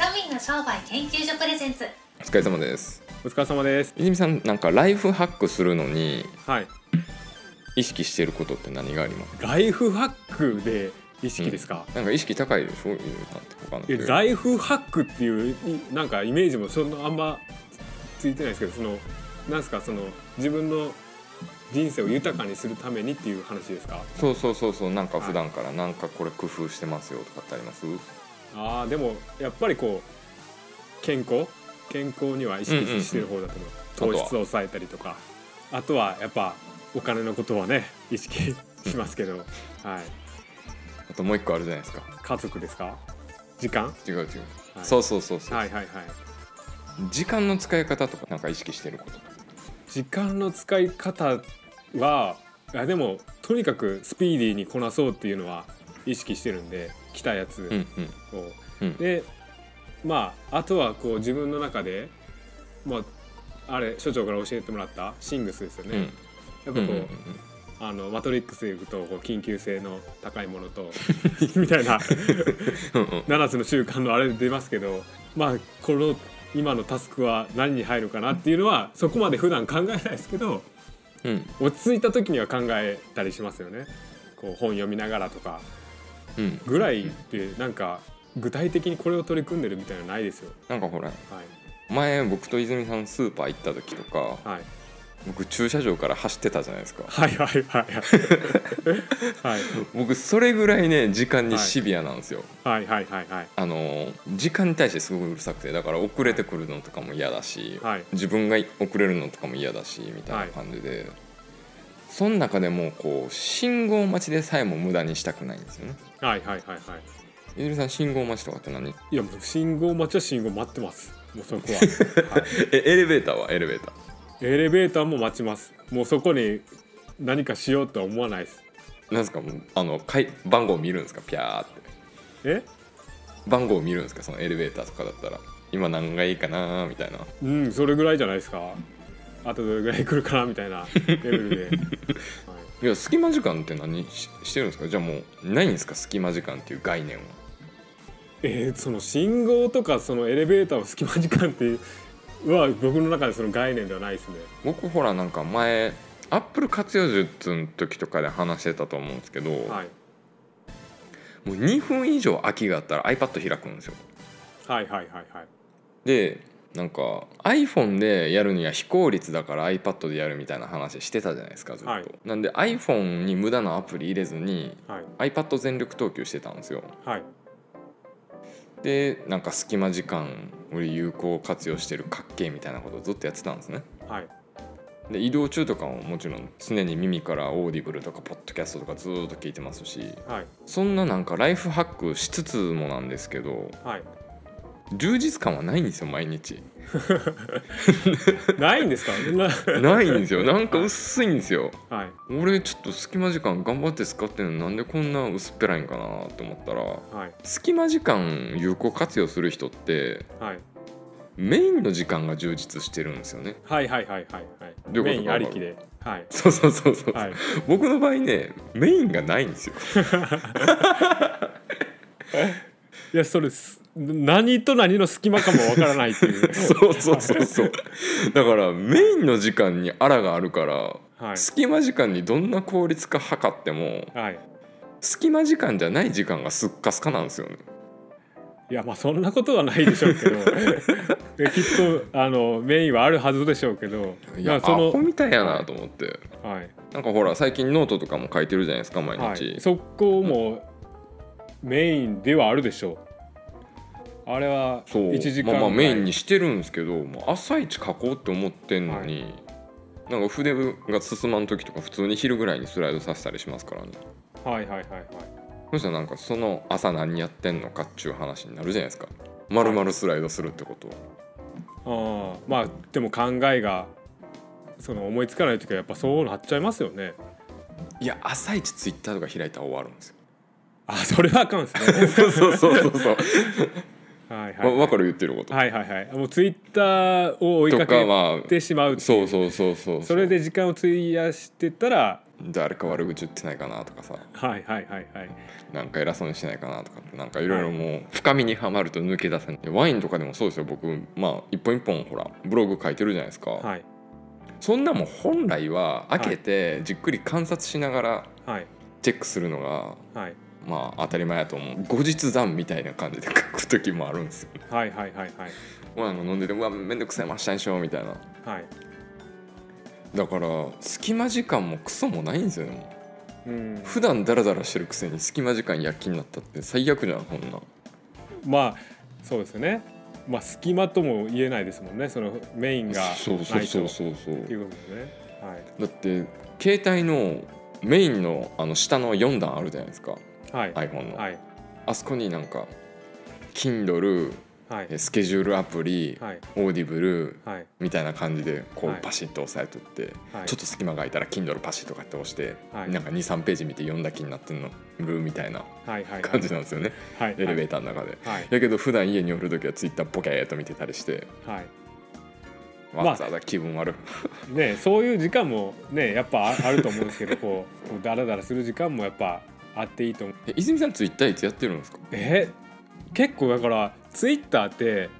庶民の商売研究所プレゼンツ。お疲れ様です。お疲れ様です。泉さんなんかライフハックするのにはい。意識してることって何があります？ライフハックで意識ですか？なんか意識高いでしょ？泉さんってライフハックっていういなんかイメージもそんなあんまついてないですけど、そのなんですかその自分の人生を豊かにするためにっていう話ですか？そうそうそうそう。なんか普段からなんかこれ工夫してますよとかってあります？ああでもやっぱりこう健康健康には意識してる方だと思う。糖質を抑えたりとか、あとはやっぱお金のことはね意識しますけど、はい。あともう一個あるじゃないですか家族ですか？時間？違う違う、はいそうそうそうそう、はいはいはい。時間の使い方とかなんか意識してること時間の使い方はいやでもとにかくスピーディーにこなそうっていうのは意識してるんで来たやつ。うんを、うん。う。ん。でまああとはこう自分の中でまああれ所長から教えてもらった？シングスですよね、うん。やっぱこう、あのマトリックスでいくとこう緊急性の高いものと みたいなうんうん。7つの習慣のあれ出ますけどまあこの今のタスクは何に入るかなっていうのはそこまで普段考えないですけどうん。落ち着いた時には考えたりしますよね。こう本読みながらとか。うんぐらいってなんか具体的にこれを取り組んでるみたいなのないですよ。なんかほらはい。前僕と泉さんスーパー行った時とかはい。僕駐車場から走ってたじゃないですか。はいはいはい。はい。僕それぐらいね時間にシビアなんですよ、はいはいはいはい。あのー時間に対してすごいうるさくてだから遅れてくるのとかも嫌だし、はい。自分が遅れるのとかも嫌だしみたいな感じで、その中でもこう信号待ちでさえも無駄にしたくないんですよね。はいはいはいはい。泉さん信号待ちとかって何？いやもう信号待ちは信号待ってます。もうそこは、は いえエレベーターは？エレベーター。エレベーターも待ちます。もうそこに何かしようとは思わないです。なんですか？あのかい番号見るんですか？ピャーって。え？番号見るんですか？そのエレベーターとかだったら。今何がいいかなみたいな。うんそれぐらいじゃないですかあとどれぐらい来るかなみたいなレベルで、はい。いや隙間時間って何？ししてるんですか？じゃあもうないんですか？隙間時間っていう概念は。えーその信号とかそのエレベーターを隙間時間っていうは僕の中でその概念ではないですね。僕ほらなんか前アップル活用術の時とかで話してたと思うんですけど、はい。もう2分以上空きがあったら iPad 開くんですよ。はいはいはいはい。でなんか iPhone でやるには非効率だから iPad でやるみたいな話してたじゃないですかずっと、はい。なんで iPhone に無駄なアプリ入れずにはい。iPad 全力投球してたんですよ。はい。でなんか隙間時間を有効活用してるかっけえみたいなことをずっとやってたんですね。はい。で移動中とかももちろん常に耳から Audible とかポッドキャストとかずーっと聞いてますしはい。そんななんかライフハックしつつもなんですけどはい充実感はないんですよ毎日。ないんですか？な。ないんですよ。なんか薄いんですよ。はい。俺ちょっと隙間時間頑張って使ってんのなんでこんな薄っぺらいんかなと思ったらはい。隙間時間有効活用する人ってはい。メインの時間が充実してるんですよね。はいはいはいはいはい。メインありきで。はい。そうそうそうそう、はい。僕の場合ねメインがないんですよ。いやそれす何と何の隙間かもわからないっていう。そうそうそうそう。だからメインの時間にあらがあるから、はい。隙間時間にどんな効率化測ってもはい。隙間時間じゃない時間がすっかすかなんですよね。いやまあそんなことはないでしょうけど。え きっとあのメインはあるはずでしょうけど。いやそのホみたいやなと思って、はい。なんかほら最近ノートとかも書いてるじゃないですか毎は日、い、そこもメインではあるでしょうあれはそう。1時間まあまあメインにししてるんですけどもう朝一書こうって思ってんのに、なんか筆が進まん時とか普通に昼ぐらいにスライドさせたりしますからね。はいはいはいはい。そしたらなんかその朝何やってんのかっちゅう話になるじゃないですか。まるまるスライドするってこと。はああまあでも考えがその思いつかない時はやっぱそうなっちゃいますよね。いや朝一ツイッターとか開いたら終わるんですよ。あそれはあかんですね。そうそうそうそうそうはいはいわ分かる言ってること、はいはいはい。もうツイッターを追いとかけてしまうあっていそうそうそうそうそれで時間を費やしてたら誰か悪口言ってないかなとかさ。はいはいはいはい。なんか偉そうにしてないかなとかってなんかいろいろもう深みにはまると抜け出せない。ワインとかでもそうですよ。僕まあ一本一本ほらブログ書いてるじゃないですか、はい。そんなもん本来は開けてじっくり観察しながらはい。チェックするのがはいまあ当たり前やと思う。後日談みたいな感じで書く時もあるんですよ。はいはいはいはい。ワイン飲んでてうわめんどくさいましたでしょみたいな。はい。だから隙間時間もクソもないんですよねも。ううん。普段ダラダラしてるくせに隙間時間躍起になったって最悪じゃんこんなん。まあそうですよね。まあ隙間とも言えないですもんね。そのメインがないとそうそうそうそう。そうっていうことですね。はい。だって携帯のメインのあの下の4段あるじゃないですかはい。iPhone の、はい。あそこになんか Kindle はい。えスケジュールアプリ、はい。 Audible はい。みたいな感じでこうはい。パシッと押さえとって、はい。ちょっと隙間が空いたら Kindle パシッとかって押して、はい。なんか23ページ見て読んだ気になってんの？るみたいな感じなんですよね、はいエレベーターの中で。はい。だけど普段家におる時は Twitter ポケーっと見てたりして。はい。わまあ。ざわざ気分悪い、ねそういう時間もねやっぱああると思うんですけどこうダラダラする時間もやっぱあっていいと思う。え泉さん Twitter いつやってるんですか？え結構だからツイッターって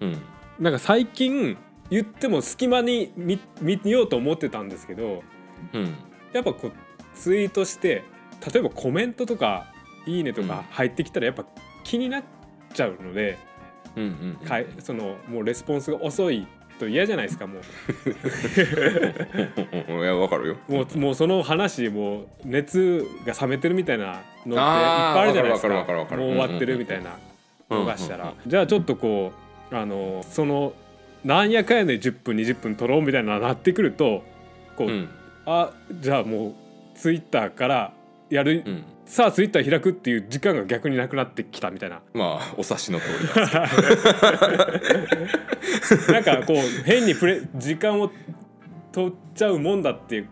うん。なんか最近言っても隙間に見見ようと思ってたんですけどうん。やっぱこうツイートして例えばコメントとか「いいね」とうん。か入ってきたらやっぱ気になっちゃうので、うんうんうん。かいそのもうレスポンスが遅いと嫌じゃないですかも いやわかるよ。うもうもうその話もう熱が冷めてるみたいなのっていっぱいあるじゃないですか。もう終わってるみたいなのがしたら、じゃあちょっとこうあのそのなんやかんやで10分20分取ろうみたいななってくるとこう、うん。あじゃあもうツイッターからやる、うん。さあツイッター開くっていう時間が逆になくなってきたみたいな。まあお察しの通りなんですけ なんかこう変にプレ時間を取っちゃうもんだって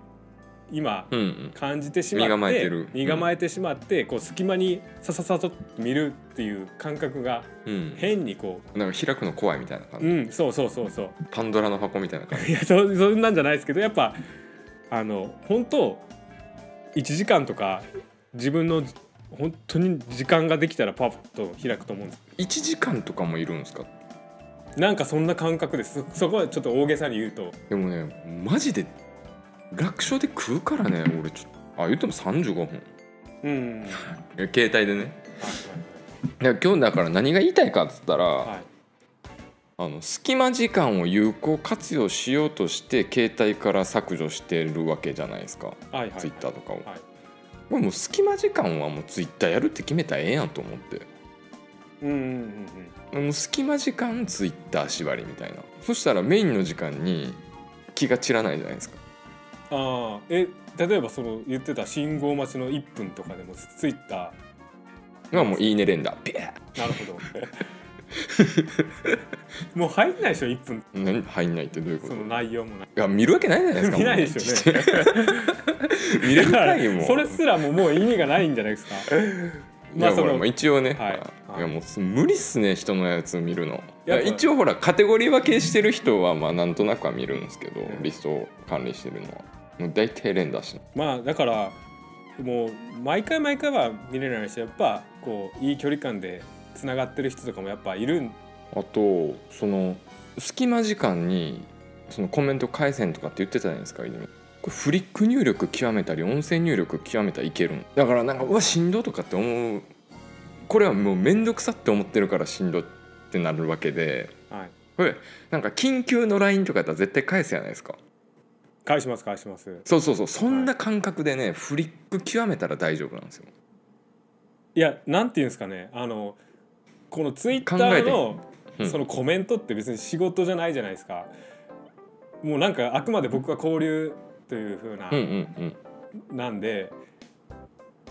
今感じてしまって身構えてる。身構えてしまって、こう隙間にさささと見るっていう感覚がうん、変にこなんか開くの怖いみたいな感うじ、うんそうそうそうそう。パンドラの箱みたいな感じいやそそんなんじゃないですけどやっぱあの本当1時間とか自分の本当に時間ができたらパッと開くと思うんです。1時間とかもいるんですか？なんかそんな感覚です。そそこはちょっと大げさに言うと。でもねマジで楽勝で食うからね俺ちょっと。あ言っても35分。うん。え 携帯でね。はい。や今日だから何が言いたいかっつったら、はいはいあの隙間時間を有効活用しようとして携帯から削除してるわけじゃないですか、はいはい。ツイッターとかを、はい。もう隙間時間はもうツイッターやるって決めたらええやんと思って。うんうんうんもう隙間時間ツイッター縛りみたいな。そしたらメインの時間に気が散らないじゃないですか。うんああえ例えばその言ってた信号待ちの1分とかでもツイッタがもういいね連打。ピャー。なるほど もう入んないでしょ1分ー何入んないってどういうこと？いその内容もない。や見るわけないじゃないですか見ないでしょう。ね見れるかいも。うそれすらももう意味がないんじゃないですか。まあその一応ね、はい。いやもう無理っすね人のやつ見るの。一応ほらカテゴリー分けしてる人はまあなんとなくは見るんですけど、ん。リストを管理してるのは。もう大体連打しまあだからもう毎回毎回は見れないしやっぱこういい距離感でつながってる人とかもやっぱいるんあとその隙間時間にそのコメント返せんとかって言ってたじゃないですか泉。これフリック入力極めたり音声入力極めたらいけるん。だからなんかうわしんどとかって思う。これはもう面倒くさって思ってるからしんどってなるわけで。はい。これなんか緊急の LINE とかやったら絶対返すじゃないですか。返します返します。そうそうそう。そんな感覚でね、フリック極めたら大丈夫なんですよ。いやなんていうんですかね。あのこのツイッターのうん。そのコメントって別に仕事じゃないじゃないですか。もうなんかあくまで僕は交流という風な、うんうんうん。なんで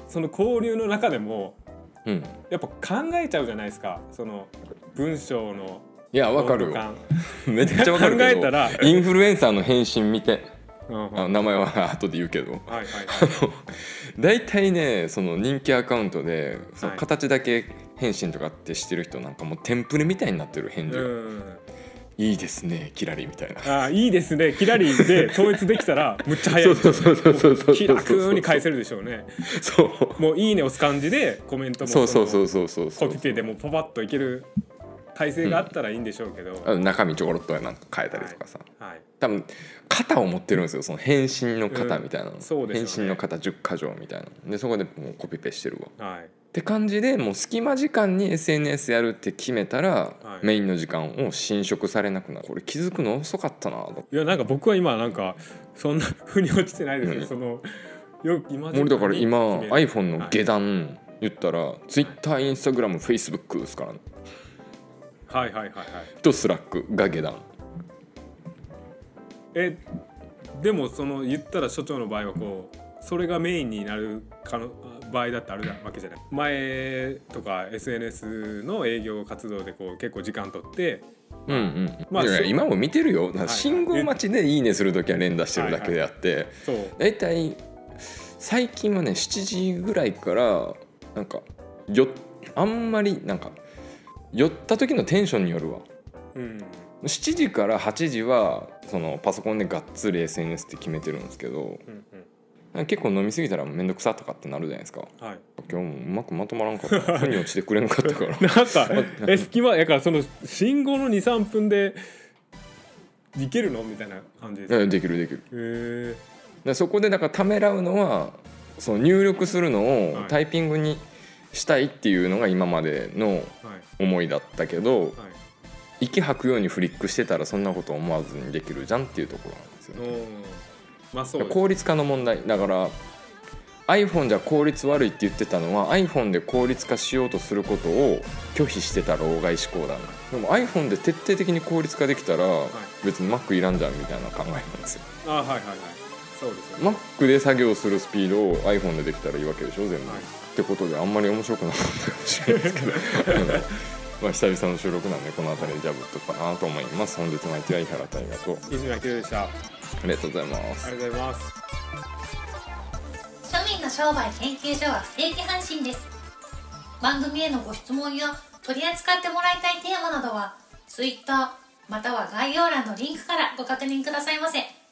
その交流の中でもうん。やっぱ考えちゃうじゃないですか。その文章のいやわかるよ。めっちゃわかる考えたら。インフルエンサーの返信見て。あ名前は 後で言うけど。はいはい 大体ねその人気アカウントでそのはい。形だけ返信とかってしてる人なんかもうテンプレみたいになってる返事が、うん。いいですねキラリみたいな。あーいいですね。キラリで統一できたら むっちゃ早い。そうそうそうそうそう気楽に返せるでしょうね。そう。もういいね押す感じでコメントもそうそうそううそうそうそう。コピペでもパパッといける体制があったらいいんでしょうけど、あの中身ちょころっとなんか変えたりとかさ、はい。多分型を持ってるんですよその返信の型みたいなの、うん。そうでしょうね。返信の型10箇条みたいなでそこでもうコピペしてるわ。はい。って感じでもう隙間時間に SNS やるって決めたら、はい。メインの時間を侵食されなくなる。これ気づくの遅かったなと。いやなんか僕は今なんかそんな腑に落ちてないですけど、うん。そのよく今俺だから今 iPhone の下段言ったら TwitterInstagramFacebook ですからねはいはいはいはい。と Slack が下段。えでもその言ったら所長の場合はこうそれがメインになるかの場合だってあるわけじゃない前とか SNS の営業活動でこう結構時間取って。うんうん、まあ今も見てるよ。だからはい。信号待ちで「いいね」する時は連打してるだけであって。そう。大体最近はね7時ぐらいからなんかよあんまりなんか酔った時のテンションによるわ。うん。7時から8時はそのパソコンでがっつり SNS って決めてるんですけどうんうん。結構飲み過ぎたら面倒くさとかってなるじゃないですか。はい。今日もうまくまとまらんかった。腑に落ちてくれんかったから。なんか え隙間やからその信号の23分でいけるのみたいな感じですか？できるできる。へえでそこでだからためらうのはその入力するのをはい。タイピングにしたいっていうのが今までのはい。思いだったけどはい。息吐くようにフリックしてたらそんなこと思わずにできるじゃんっていうところなんですよね。まあそう効率化の問題だから iPhone じゃ効率悪いって言ってたのは iPhone で効率化しようとすることを拒否してた老害思考だなでも iPhone で徹底的に効率化できたら別に Mac いらんじゃんみたいな考えなんですよ。あはいはいはい。そうですよね。Mac で作業するスピードを iPhone でできたらいいわけでしょ全部、はいってことであんまり面白くなかったかもしれないですけど。まあ久々の収録なんでこの辺りでジャブっとくかなと思います。本日の相手は井原大河と。泉明でした。あありがとうございます。りがとうございます庶民の商売研究所は不定期配信です。番組へのご質問や取り扱ってもらいたいテーマなどは Twitter または概要欄のリンクからご確認くださいませ